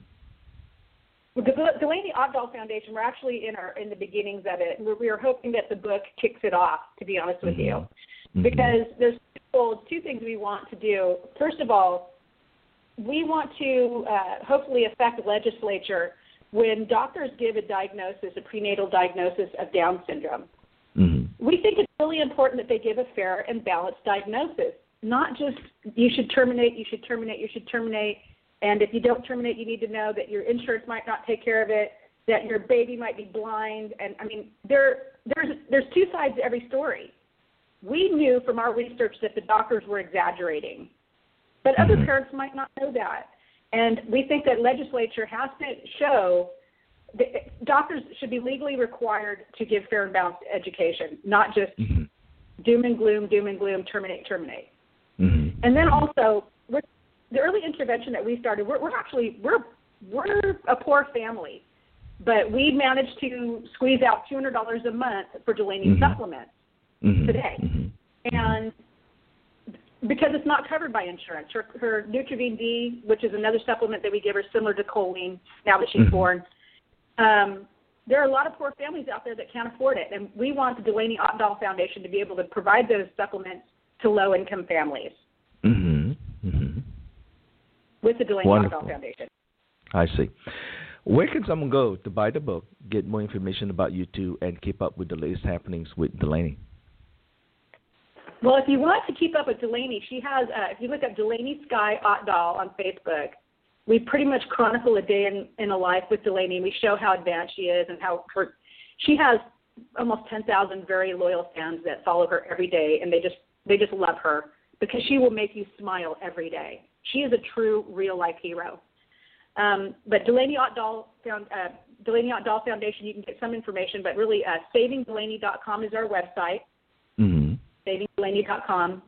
With the Delaney Ott-Dahl Foundation, we're actually in our in the beginnings of it. We're, we are hoping that the book kicks it off. To be honest with you, Mhm. because there's two, two things we want to do. First of all, we want to uh, hopefully affect the legislature when doctors give a diagnosis, a prenatal diagnosis of Down syndrome. Mhm. We think it's really important that they give a fair and balanced diagnosis, not just you should terminate, you should terminate, you should terminate, and if you don't terminate, you need to know that your insurance might not take care of it, that your baby might be blind, and I mean there there's there's two sides to every story. We knew from our research that the doctors were exaggerating, but other Mhm. parents might not know that, and we think that legislature has to show that doctors should be legally required to give fair and balanced education, not just Mhm. doom and gloom, doom and gloom, terminate, terminate. Mhm. And then also, we're, the early intervention that we started, we're, we're actually we're we're a poor family, but we managed to squeeze out two hundred dollars a month for Delaney Mhm. supplements, Mhm. today. Mhm. and because it's not covered by insurance, her, her Nutrivene-D, which is another supplement that we give her, similar to choline, now that she's Mhm. born. Um, there are a lot of poor families out there that can't afford it, and we want the Delaney Ott-Dahl Foundation to be able to provide those supplements to low-income families Mhm. Mhm. with the Delaney Wonderful. Ott-Dahl Foundation. I see. Where can someone go to buy the book, get more information about you two, and keep up with the latest happenings with Delaney? Well, if you want to keep up with Delaney, she has. Uh, if you look up Delaney Skye Ott-Dahl on Facebook, we pretty much chronicle a day in, in a life with Delaney. We show how advanced she is and how her. She has almost 10,000 very loyal fans that follow her every day, and they just they just love her because she will make you smile every day. She is a true real life hero. Um, but Delaney Ott-Dahl found uh, Delaney Ott-Dahl Foundation, you can get some information, but really uh, savingdelaney.com is our website. savingdelaney.com.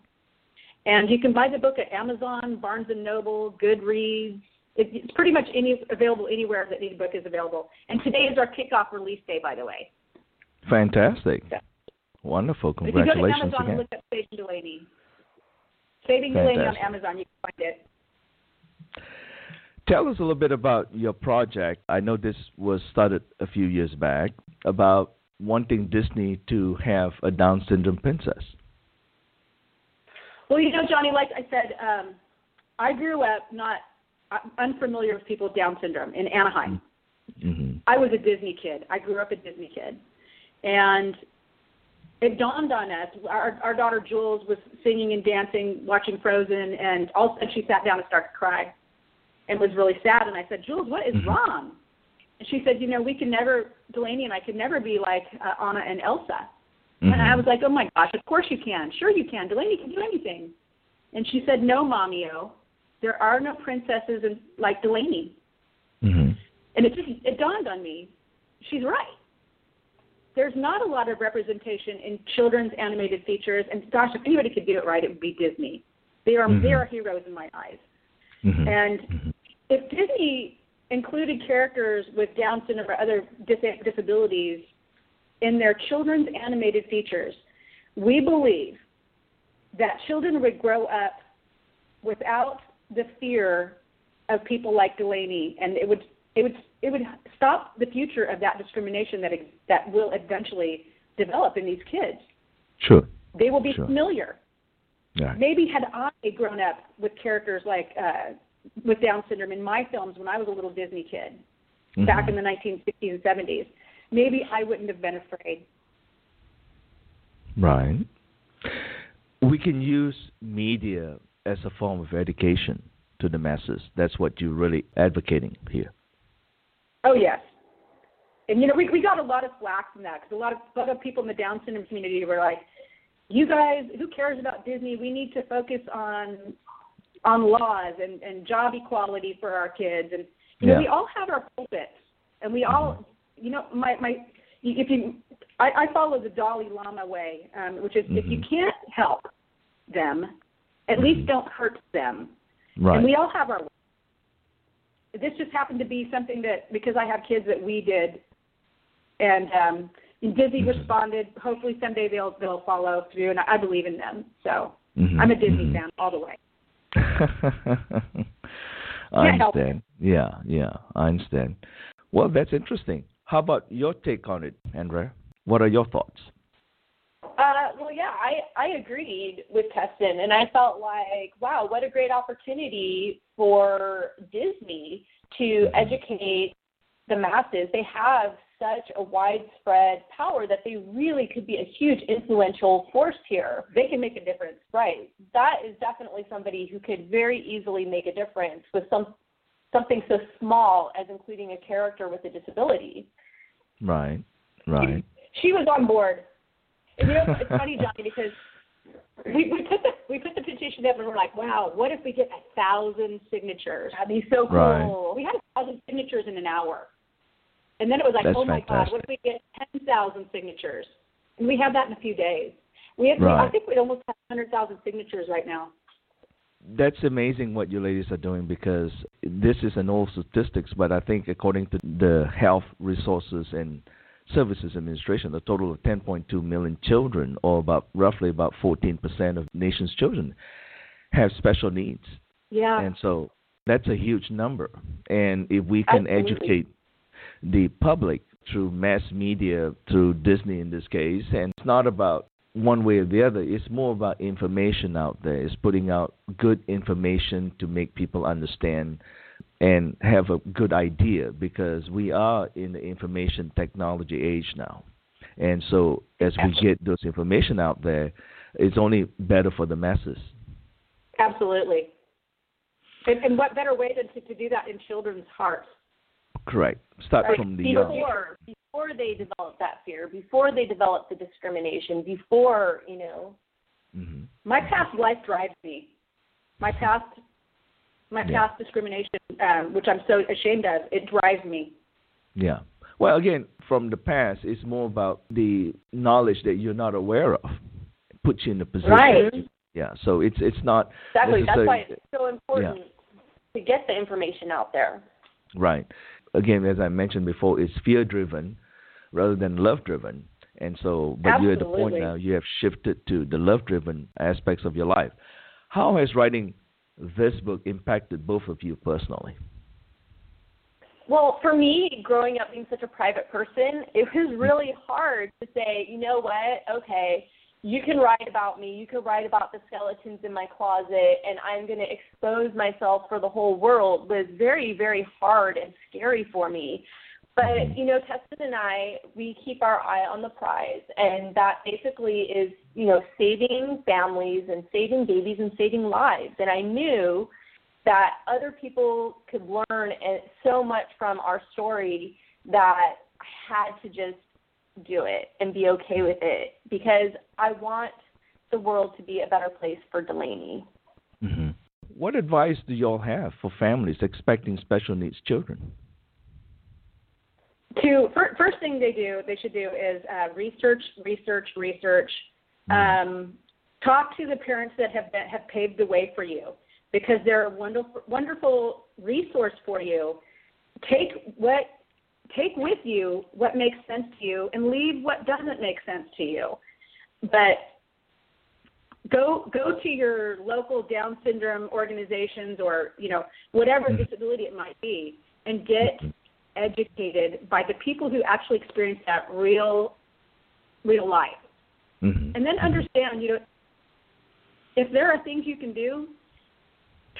And you can buy the book at Amazon, Barnes and Noble, Goodreads. It's pretty much any available anywhere that the book is available. And today is our kickoff release day, by the way. Fantastic. Yeah. Wonderful. If you go to Congratulations Amazon and look up Saving Delaney, Saving Delaney on Amazon, you can find it. Tell us a little bit about your project. I know this was started a few years back about wanting Disney to have a Down syndrome princess. Well, you know, Johnny, like I said, um, I grew up not uh, unfamiliar with people with Down syndrome in Anaheim. Mm-hmm. I was a Disney kid. I grew up a Disney kid, and it dawned on us. Our our daughter Jules was singing and dancing, watching Frozen, and all of a sudden she sat down and started to cry, and was really sad. And I said, Jules, what is Mhm. wrong? And she said, you know, we can never, Delaney and I could never be like uh, Anna and Elsa. Mm-hmm. And I was like, oh my gosh, of course you can. Sure you can. Delaney can do anything. And she said, no, Mommy-O, there are no princesses in, like Delaney. Mm-hmm. And it just it dawned on me, she's right. There's not a lot of representation in children's animated features, and gosh, if anybody could do it right, it would be Disney. They are Mhm. they are heroes in my eyes. Mm-hmm. And if Disney included characters with Down syndrome or other dis- disabilities in their children's animated features, we believe that children would grow up without the fear of people like Delaney, and it would it would it would stop the future of that discrimination that ex- that will eventually develop in these kids. Sure. They will be Sure. familiar. Yeah. Maybe had I grown up with characters like uh, with Down syndrome in my films when I was a little Disney kid back Mhm. in the 1960s and 70s, maybe I wouldn't have been afraid. Right. We can use media as a form of education to the masses. That's what you're really advocating here. Oh yes, and you know we we got a lot of flack from that because a lot of a lot of people in the Down syndrome community were like, "You guys, who cares about Disney? We need to focus on on laws and and job equality for our kids." And you know we all have our pulpits, and we all, mm-hmm. You know, my my if you I, I follow the Dalai Lama way, um, which is if you Mhm. can't help them, at Mhm. least don't hurt them. Right. And we all have our. This just happened to be something that because I have kids that we did, and um, and Disney Mhm. responded. Hopefully someday they'll they'll follow through, and I believe in them. So Mhm. I'm a Disney fan all the way. I Can't help it. understand. Yeah, yeah, I understand. Well, that's interesting. How about your take on it, Andrea? What are your thoughts? Uh, well, yeah, I, I agreed with Keston, and I felt like, wow, what a great opportunity for Disney to educate the masses. They have such a widespread power that they really could be a huge influential force here. They can make a difference. Right. That is definitely somebody who could very easily make a difference with some something so small as including a character with a disability. Right, right. She was on board. And you know, it's funny, Johnny, because we, we put the we put the petition up, and we're like, wow, what if we get a thousand signatures? That'd be so cool. Right. We had a thousand signatures in an hour. And then it was like, That's oh my God, what if we get 10,000 signatures? And we have that in a few days. We have, Right. I think we almost have 100,000 signatures right now. That's amazing what you ladies are doing because this is an old statistics, but I think according to the Health Resources and Services Administration, a total of 10.2 million children, or about roughly about 14% of nation's children, have special needs, Yeah. and so that's a huge number. And if we can Absolutely. educate the public through mass media, through Disney in this case, and it's not about one way or the other. It's more about information out there. It's putting out good information to make people understand and have a good idea because we are in the information technology age now. And so as we get those information out there, it's only better for the masses. Absolutely. And, and what better way than to, to do that in children's hearts? Correct. Start Right. from the before before they develop that fear, before they develop the discrimination, before you know. hmm My past life drives me. My past, my Yeah. past discrimination, um, which I'm so ashamed of, it drives me. Yeah. Well, again, from the past, it's more about the knowledge that you're not aware of. It puts you in a position. Right. Yeah. So it's it's not Exactly. That's why it's so important to get the information out there. Right. Again, as I mentioned before, it's fear driven rather than love driven. And so, but you're at the point now you have shifted to the love driven aspects of your life. How has writing this book impacted both of you personally? Well, for me, growing up being such a private person, it was really hard to say, you know what, okay, you can write about me, you can write about the skeletons in my closet, and I'm going to expose myself for the whole world was very, very hard and scary for me. But, you know, Keston and I, we keep our eye on the prize, and that basically is, you know, saving families and saving babies and saving lives. And I knew that other people could learn so much from our story that I had to just do it and be okay with it because I want the world to be a better place for Delaney. Mm-hmm. What advice do y'all have for families expecting special needs children? To first thing they do, they should do is uh, research, research, research. Mm-hmm. Um, talk to the parents that have been, have paved the way for you because they're a wonderful wonderful resource for you. Take what take with you what makes sense to you and leave what doesn't make sense to you. But go go to your local Down syndrome organizations or you know whatever mm-hmm. disability it might be and get mm-hmm. educated by the people who actually experience that real real life. Mm-hmm. And then mm-hmm. understand, you know, if there are things you can do,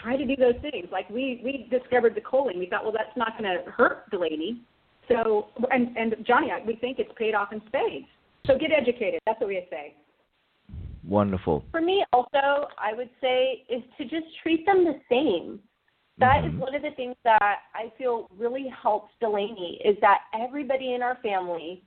try to do those things. Like we we discovered the choline. We thought, well, that's not going to hurt Delaney. So and and Johnny, we think it's paid off in spades. So get educated. That's what we say. Wonderful. For me, also, I would say is to just treat them the same. That mm-hmm. is one of the things that I feel really helps Delaney is that everybody in our family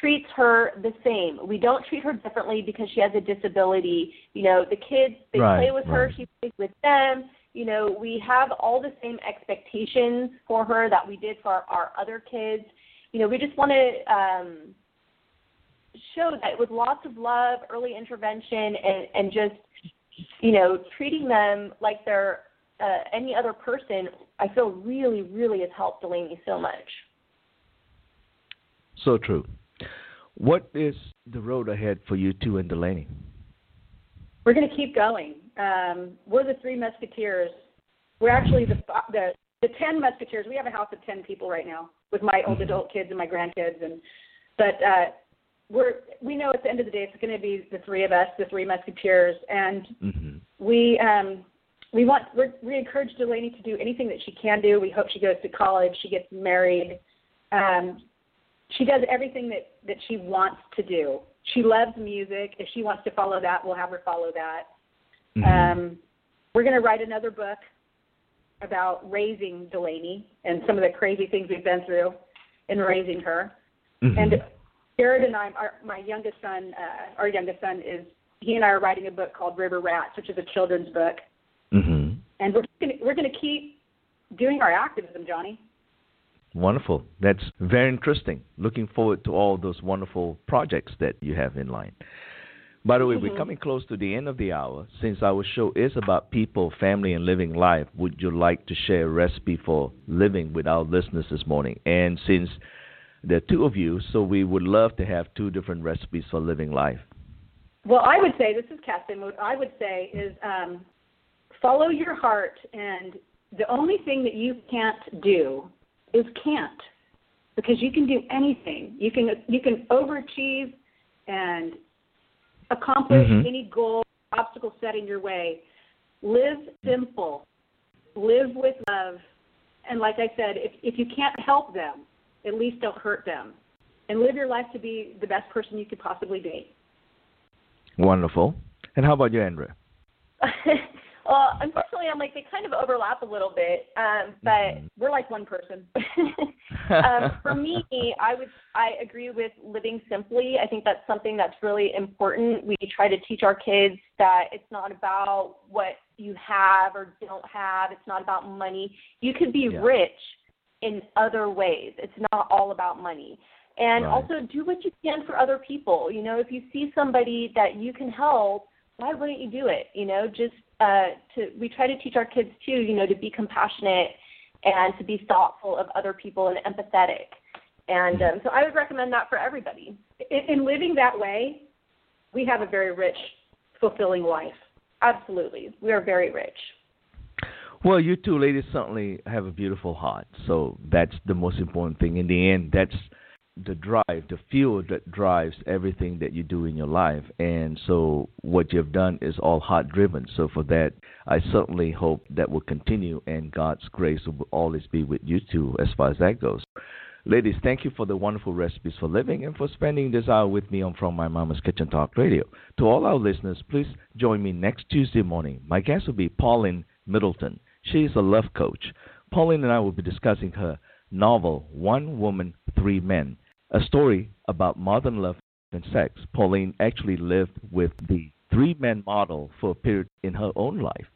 treats her the same. We don't treat her differently because she has a disability. You know, the kids they right, play with right. her, she plays with them. You know, we have all the same expectations for her that we did for our, our other kids. You know, we just want to um, show that with lots of love, early intervention, and, and just you know treating them like they're uh, any other person, I feel really, really has helped Delaney so much. So true. What is the road ahead for you two and Delaney? We're going to keep going. Um, we're the three musketeers. We're actually the, the the ten musketeers. We have a house of ten people right now with my old mm-hmm. adult kids and my grandkids, and but uh, we're we know at the end of the day it's going to be the three of us, the three musketeers, and mm-hmm. we um, we want we're, we encourage Delaney to do anything that she can do. We hope she goes to college, she gets married, um, she does everything that that she wants to do. She loves music. If she wants to follow that, we'll have her follow that. Mm-hmm. Um, we're going to write another book about raising Delaney and some of the crazy things we've been through in raising her. Mm-hmm. And Jared and I, our, my youngest son, uh, our youngest son is he and I are writing a book called River Rats, which is a children's book. Mm-hmm. And we're gonna, we're going to keep doing our activism, Johnny. Wonderful. That's very interesting. Looking forward to all those wonderful projects that you have in line. By the way, mm-hmm. we're coming close to the end of the hour. Since our show is about people, family, and living life, would you like to share a recipe for living with our listeners this morning? And since there are two of you, so we would love to have two different recipes for living life. Well, I would say, this is Keston, what I would say is um, follow your heart, and the only thing that you can't do is can't because you can do anything. You can you can overachieve and accomplish mm-hmm. any goal, obstacle set in your way. Live simple. Live with love. And like I said, if if you can't help them, at least don't hurt them. And live your life to be the best person you could possibly be. Wonderful. And how about you, Andrea? Well, unfortunately, I'm like they kind of overlap a little bit, um, but mm-hmm. we're like one person. um, for me, I would I agree with living simply. I think that's something that's really important. We try to teach our kids that it's not about what you have or don't have. It's not about money. You could be yeah. rich in other ways. It's not all about money. And right. also do what you can for other people. You know, if you see somebody that you can help, why wouldn't you do it? You know, just uh, to we try to teach our kids too, you know, to be compassionate and to be thoughtful of other people and empathetic. And um, so I would recommend that for everybody. In, in living that way, we have a very rich, fulfilling life. Absolutely, we are very rich. Well, you two ladies certainly have a beautiful heart, so that's the most important thing. In the end, that's the drive, the fuel that drives everything that you do in your life. And so what you've done is all heart driven. So for that, I certainly hope that will continue and God's grace will always be with you too as far as that goes. Ladies, thank you for the wonderful recipes for living and for spending this hour with me on From My Mama's Kitchen Talk Radio. To all our listeners, please join me next Tuesday morning. My guest will be Pauline Middleton. She is a love coach. Pauline and I will be discussing her novel One Woman, Three Men, a story about modern love and sex. Pauline actually lived with the three men model for a period in her own life.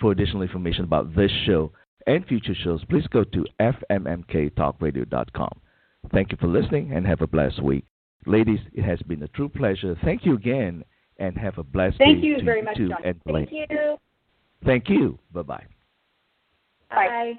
For additional information about this show and future shows, please go to fmmktalkradio.com. Thank you for listening and have a blessed week. Ladies, it has been a true pleasure. Thank you again and have a blessed week. Thank you very much, John. Thank you. Thank you. Bye-bye. Bye. It